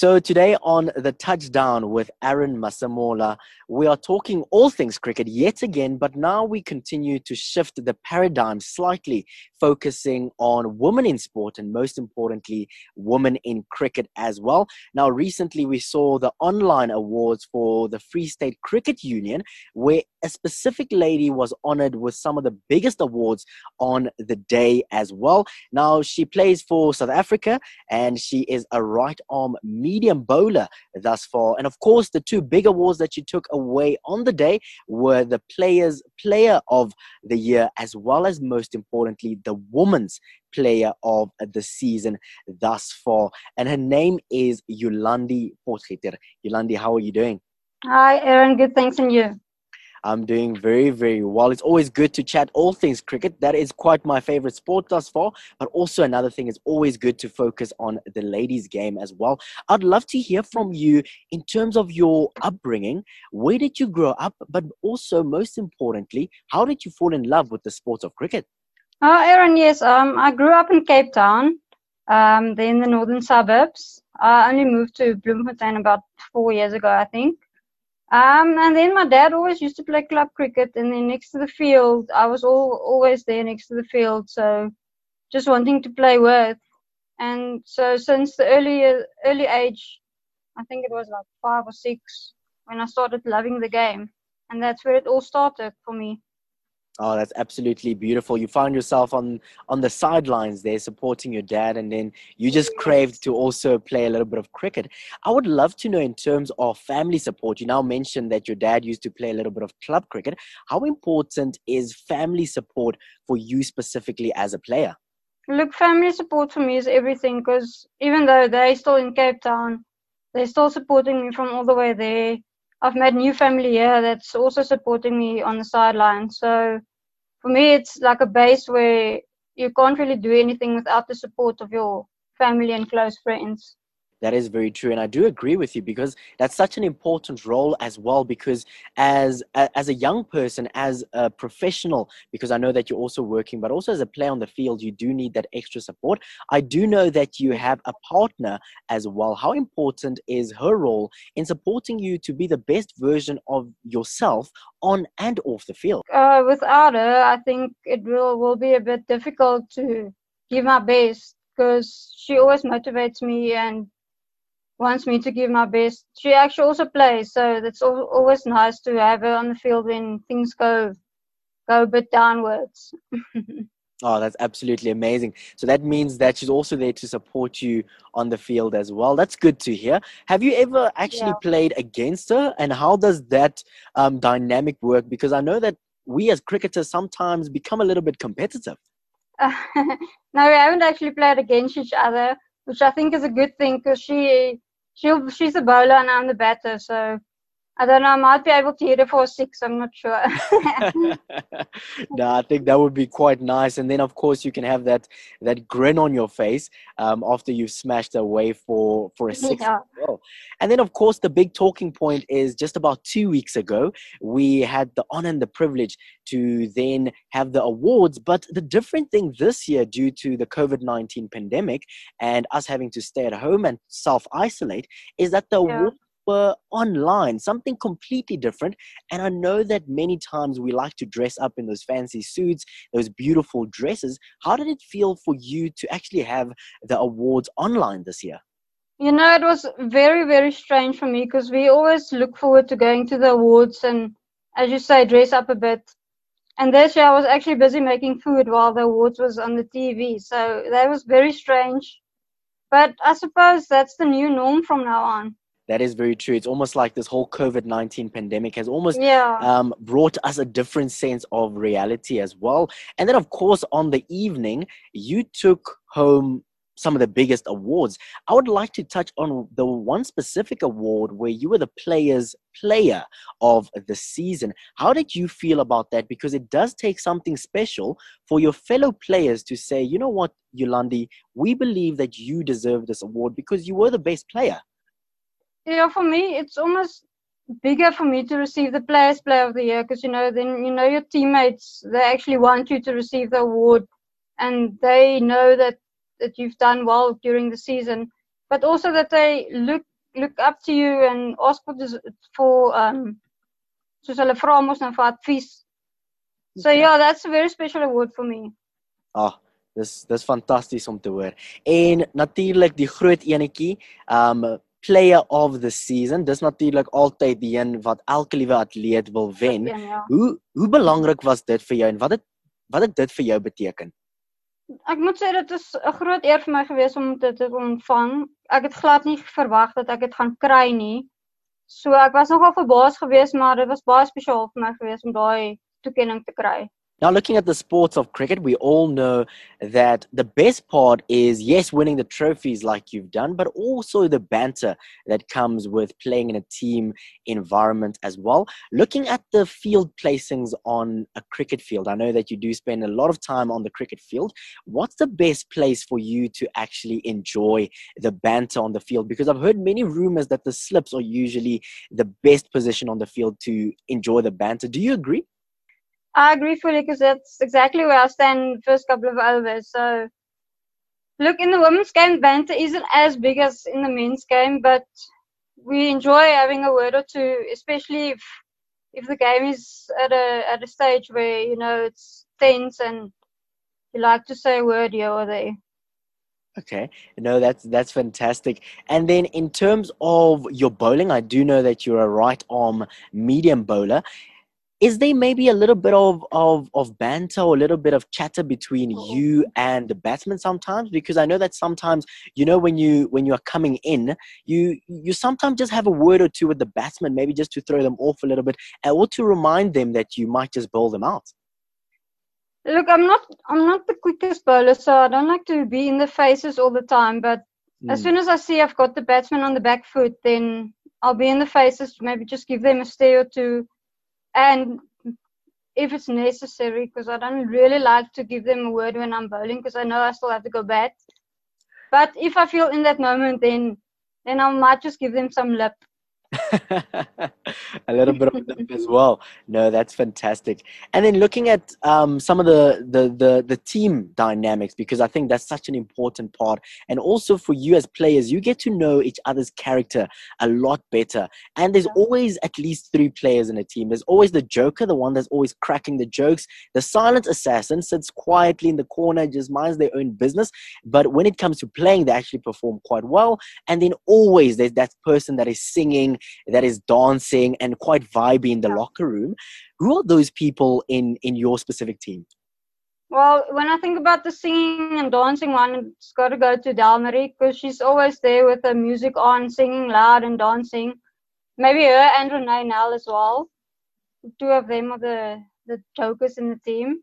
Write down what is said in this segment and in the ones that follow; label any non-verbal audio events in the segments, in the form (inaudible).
So today on the touchdown with Aaron Masemola, we are talking all things cricket yet again, but now we continue to shift the paradigm slightly, focusing on women in sport and most importantly, women in cricket as well. Now, recently we saw the online awards for the Free State Cricket Union, where a specific lady was honored with some of the biggest awards on the day as well. Now, she plays for South Africa and she is a right arm medium bowler thus far. And of course, the two big awards that she took away on the day were the Players Player of the Year, as well as most importantly, the Women's Player of the Season thus far. And her name is Yolandi Potgieter. Yolandi, how are you doing? Hi, Aaron. Good, thanks, and you? I'm doing very, very well. It's always good to chat all things cricket. That is quite my favorite sport thus far. But also, another thing is always good to focus on the ladies' game as well. I'd love to hear from you in terms of your upbringing. Where did you grow up? But also, most importantly, how did you fall in love with the sport of cricket? Oh, Aaron, yes. Um, I grew up in Cape Town, um, in the northern suburbs. I only moved to Bloemfontein about four years ago, I think. Um, and then my dad always used to play club cricket, and then next to the field, I was all, always there next to the field, so just wanting to play with. And so since the early early age, I think it was like five or six, when I started loving the game, and that's where it all started for me. Oh, that's absolutely beautiful. You found yourself on on the sidelines there supporting your dad and then you just craved to also play a little bit of cricket. I would love to know in terms of family support. You now mentioned that your dad used to play a little bit of club cricket. How important is family support for you specifically as a player? Look, family support for me is everything because even though they're still in Cape Town, they're still supporting me from all the way there. I've made new family here that's also supporting me on the sideline. So for me, it's like a base where you can't really do anything without the support of your family and close friends. That is very true, and I do agree with you because that's such an important role as well. Because as as a young person, as a professional, because I know that you're also working, but also as a player on the field, you do need that extra support. I do know that you have a partner as well. How important is her role in supporting you to be the best version of yourself on and off the field? Uh, without her, I think it will will be a bit difficult to give my best because she always motivates me and wants me to give my best. She actually also plays, so it's always nice to have her on the field when things go go a bit downwards. (laughs) oh, that's absolutely amazing. So that means that she's also there to support you on the field as well. That's good to hear. Have you ever actually yeah. played against her, and how does that um, dynamic work? Because I know that we as cricketers sometimes become a little bit competitive. Uh, (laughs) no, we haven't actually played against each other, which I think is a good thing because she she'll she's a bowler and I'm the batter, so I don't know. I might be able to hit it for a six. I'm not sure. (laughs) no, I think that would be quite nice. And then, of course, you can have that that grin on your face um, after you've smashed away for for a six. Yeah. And then, of course, the big talking point is just about two weeks ago, we had the honor and the privilege to then have the awards. But the different thing this year, due to the COVID nineteen pandemic and us having to stay at home and self isolate, is that the yeah. awards were online, something completely different. And I know that many times we like to dress up in those fancy suits, those beautiful dresses. How did it feel for you to actually have the awards online this year? You know, it was very, very strange for me because we always look forward to going to the awards and, as you say, dress up a bit. And this year I was actually busy making food while the awards was on the TV. So that was very strange. But I suppose that's the new norm from now on that is very true. It's almost like this whole COVID 19 pandemic has almost yeah. um, brought us a different sense of reality as well. And then, of course, on the evening, you took home some of the biggest awards. I would like to touch on the one specific award where you were the player's player of the season. How did you feel about that? Because it does take something special for your fellow players to say, you know what, Yolandi, we believe that you deserve this award because you were the best player yeah, for me, it's almost bigger for me to receive the Players Player of the Year because you know then you know your teammates they actually want you to receive the award and they know that that you've done well during the season, but also that they look look up to you and ask for for um soos hulle vra mos nou vir advies. So yeah, that's a very special award for me. Ah, dis dis fantasties om te hoor. En natuurlik die groot enetjie, um player of the season. Dis natuurlik altyd die een wat elke liewe atleet wil wen. Ja, ja. Hoe hoe belangrik was dit vir jou en wat het wat het dit vir jou beteken? Ek moet sê dit is 'n groot eer vir my gewees om dit te ontvang. Ek het glad nie verwag dat ek dit gaan kry nie. So ek was nogal verbaas geweest, maar dit was baie spesiaal vir my geweest om daai toekenning te kry. Now, looking at the sports of cricket, we all know that the best part is, yes, winning the trophies like you've done, but also the banter that comes with playing in a team environment as well. Looking at the field placings on a cricket field, I know that you do spend a lot of time on the cricket field. What's the best place for you to actually enjoy the banter on the field? Because I've heard many rumors that the slips are usually the best position on the field to enjoy the banter. Do you agree? I agree fully because that's exactly where I stand first couple of overs. So, look, in the women's game, banter isn't as big as in the men's game, but we enjoy having a word or two, especially if if the game is at a at a stage where you know it's tense and you like to say a word here or there. Okay, no, that's that's fantastic. And then in terms of your bowling, I do know that you're a right arm medium bowler is there maybe a little bit of, of, of banter or a little bit of chatter between oh. you and the batsman sometimes because i know that sometimes you know when you when you are coming in you you sometimes just have a word or two with the batsman maybe just to throw them off a little bit or to remind them that you might just bowl them out look i'm not i'm not the quickest bowler so i don't like to be in the faces all the time but mm. as hmm. soon as i see i've got the batsman on the back foot then i'll be in the faces maybe just give them a stare or two and if it's necessary, because I don't really like to give them a word when I'm bowling, because I know I still have to go bat. But if I feel in that moment, then then I might just give them some lip (laughs) a little bit of them as well. No, that's fantastic. And then looking at um, some of the, the, the the team dynamics, because I think that's such an important part. And also for you as players, you get to know each other's character a lot better. And there's always at least three players in a team. There's always the joker, the one that's always cracking the jokes. The silent assassin sits quietly in the corner, just minds their own business. But when it comes to playing, they actually perform quite well. And then always there's that person that is singing that is dancing and quite vibey in the locker room. Who are those people in in your specific team? Well, when I think about the singing and dancing one, it's got to go to Dalmarie because she's always there with the music on, singing loud and dancing. Maybe her and Renee Nell as well. The two of them are the, the jokers in the team.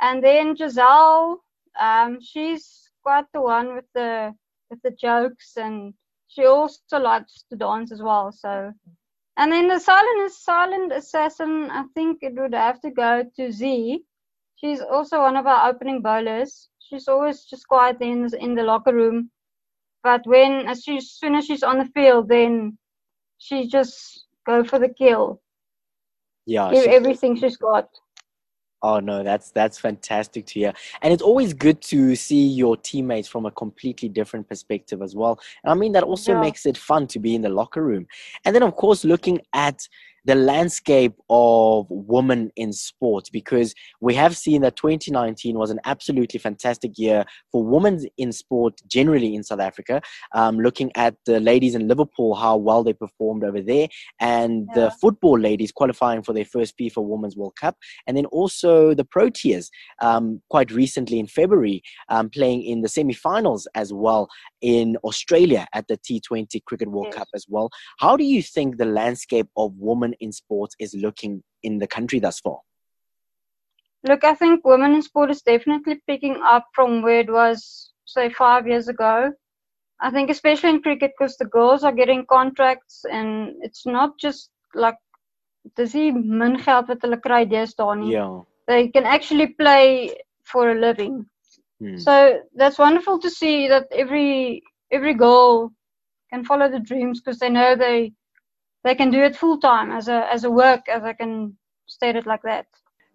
And then Giselle, um, she's quite the one with the with the jokes and she also likes to dance as well. So, and then the silent silent assassin, I think it would have to go to Z. She's also one of our opening bowlers. She's always just quiet in the, in the locker room, but when as, she, as soon as she's on the field, then she just go for the kill. Yeah, give everything she's got. Oh no, that's that's fantastic to hear. And it's always good to see your teammates from a completely different perspective as well. And I mean that also yeah. makes it fun to be in the locker room. And then of course looking at the landscape of women in sports because we have seen that 2019 was an absolutely fantastic year for women in sport generally in South Africa. Um, looking at the ladies in Liverpool, how well they performed over there, and yeah. the football ladies qualifying for their first FIFA Women's World Cup, and then also the Proteas um, quite recently in February um, playing in the semi-finals as well in Australia at the T20 Cricket World yes. Cup as well. How do you think the landscape of women in sports is looking in the country thus far? Look, I think women in sport is definitely picking up from where it was, say, five years ago. I think especially in cricket because the girls are getting contracts and it's not just like dis nie min geld wat hulle kry deesdae nie. Yeah. They can actually play for a living. Hmm. So that's wonderful to see that every every girl can follow the dreams because they know they they can do it full time as a as a work as I can state it like that.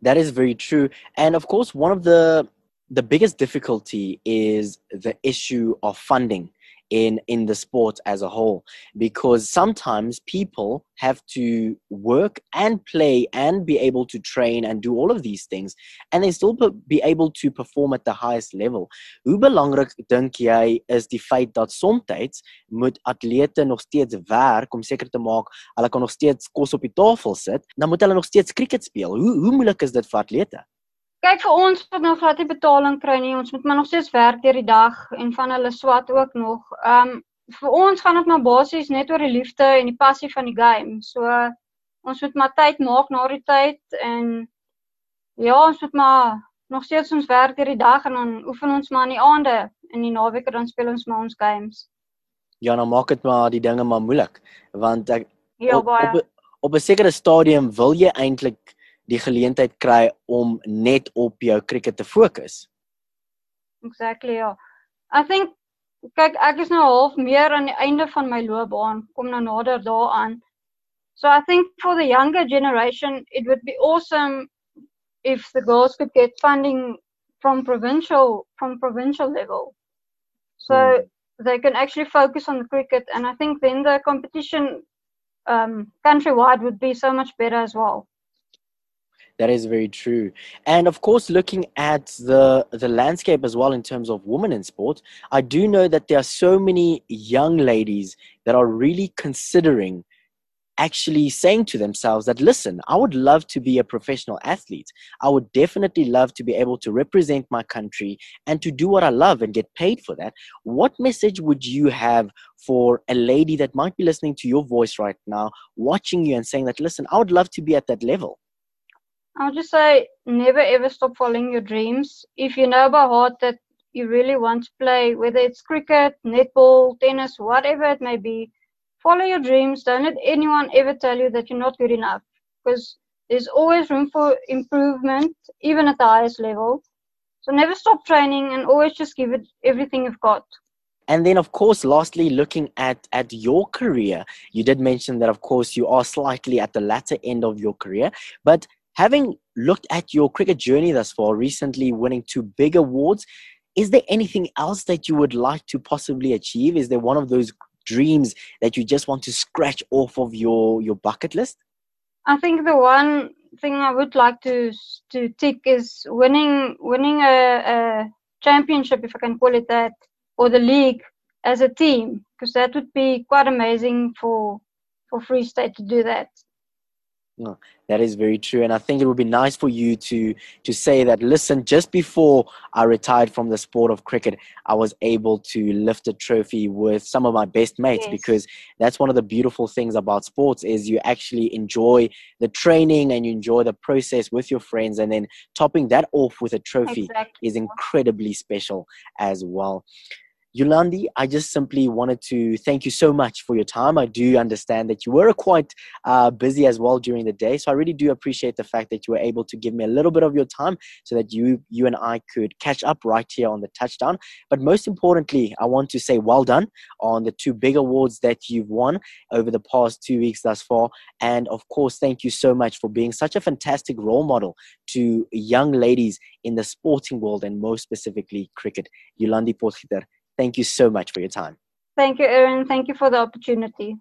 That is very true, and of course, one of the the biggest difficulty is the issue of funding in in the sport as a whole. Because sometimes people have to work and play and be able to train and do all of these things and they still be able to perform at the highest level. Hoe belangrik dink jy is die feit dat soms moet atlete nog steeds werk om seker te maak hulle kan nog steeds kos op die tafel sit dan moet hulle nog steeds cricket speel. Hoe hoe moeilik is dit vir atlete Kyk vir ons wat nog glad nie betaling kry nie. Ons moet maar nog steeds werk deur die dag en van hulle swat ook nog. Ehm um, vir ons gaan dit maar basies net oor die liefde en die passie van die game. So ons moet maar tyd maak na die tyd en ja, ons moet maar nog steeds ons werk deur die dag en dan oefen ons maar in die aande en die naweke dan speel ons maar ons games. Ja, nou maak dit maar die dinge maar moeilik want ek ja, op, op op 'n sekere stadium wil jy eintlik die geleentheid kry om net op jou cricket te fokus. Exactly ja. I think kyk ek is nou half meer aan die einde van my loopbaan, kom nou nader daaraan. So I think for the younger generation it would be awesome if the girls could get funding from provincial from provincial level. So hmm. they can actually focus on the cricket and I think then the competition um countrywide would be so much better as well. That is very true. And of course, looking at the the landscape as well in terms of women in sport, I do know that there are so many young ladies that are really considering actually saying to themselves that listen i would love to be a professional athlete. I would definitely love to be able to represent my country and to do what i love and get paid for that. What message would you have for a lady that might be listening to your voice right now watching you and saying that listen i would love to be at that level I'll just say never ever stop following your dreams. If you know by heart that you really want to play, whether it's cricket, netball, tennis, whatever it may be, follow your dreams. Don't let anyone ever tell you that you're not good enough because there's always room for improvement, even at the highest level. So never stop training and always just give it everything you've got. And then, of course, lastly, looking at, at your career, you did mention that, of course, you are slightly at the latter end of your career. But having looked at your cricket journey thus far, recently winning two big awards, is there anything else that you would like to possibly achieve? Is there one of those dreams that you just want to scratch off of your, your bucket list? I think the one thing I would like to to tick is winning winning a, a championship, if I can call it that, or the league as a team, because that would be quite amazing for for Free State to do that. No, that is very true, and I think it would be nice for you to to say that. Listen, just before I retired from the sport of cricket, I was able to lift a trophy with some of my best mates yes. because that's one of the beautiful things about sports is you actually enjoy the training and you enjoy the process with your friends, and then topping that off with a trophy exactly. is incredibly special as well. Yolandi, I just simply wanted to thank you so much for your time. I do understand that you were (laughs) quite uh, busy as well during the day, so I really do appreciate the fact that you were able to give me a little bit of your time so that you you and I could catch up right here on the touchdown. But most importantly, I want to say well done on the two big awards that you've won over the past two weeks thus far, and of course, thank you so much for being such a fantastic role model to young ladies in the sporting world and most specifically cricket. Yolandi Potgieter, Thank you so much for your time. Thank you, Aaron. Thank you for the opportunity.